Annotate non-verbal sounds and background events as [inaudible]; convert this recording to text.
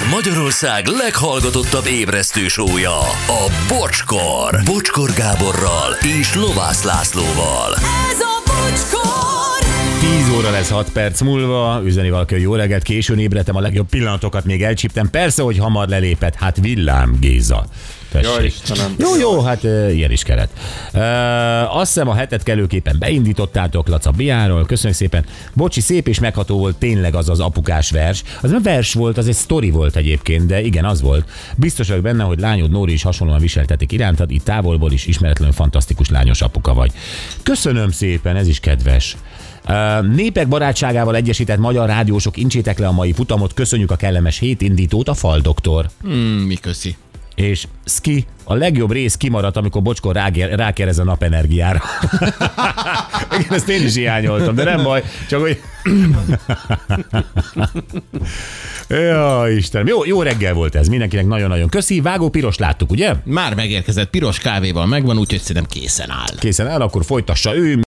Ez Magyarország leghallgatottabb ébresztő sója, a Bocskor. Bocskor Gáborral és Lovász Lászlóval. Ez a bocskor! 10 óra lesz 6 perc múlva, üzeni valaki, hogy jó reggelt, későn ébredtem, a legjobb pillanatokat még elcsíptem. Persze, hogy hamar lelépett, hát villám Géza. Jaj, Istenem. Jó, jó, hát uh, ilyen is kellett. Uh, azt hiszem a hetet kellőképpen beindítottátok Laca Biáról, köszönjük szépen. Bocsi, szép és megható volt tényleg az az apukás vers. Az nem vers volt, az egy sztori volt egyébként, de igen, az volt. Biztos vagyok benne, hogy lányod Nóri is hasonlóan viseltetik irántad, itt távolból is ismeretlen fantasztikus lányos apuka vagy. Köszönöm szépen, ez is kedves. Népek barátságával egyesített magyar rádiósok incsétek le a mai futamot, köszönjük a kellemes hétindítót a Faldoktor. Mm, mi köszi. És Ski, a legjobb rész kimaradt, amikor Bocskor ráger- rákérdez a napenergiára. [laughs] Igen, ezt én is hiányoltam, de nem baj, csak hogy... [laughs] Ja, Istenem. Jó, jó reggel volt ez, mindenkinek nagyon-nagyon köszi. Vágó piros láttuk, ugye? Már megérkezett piros kávéval megvan, úgyhogy szerintem készen áll. Készen el, akkor folytassa ő.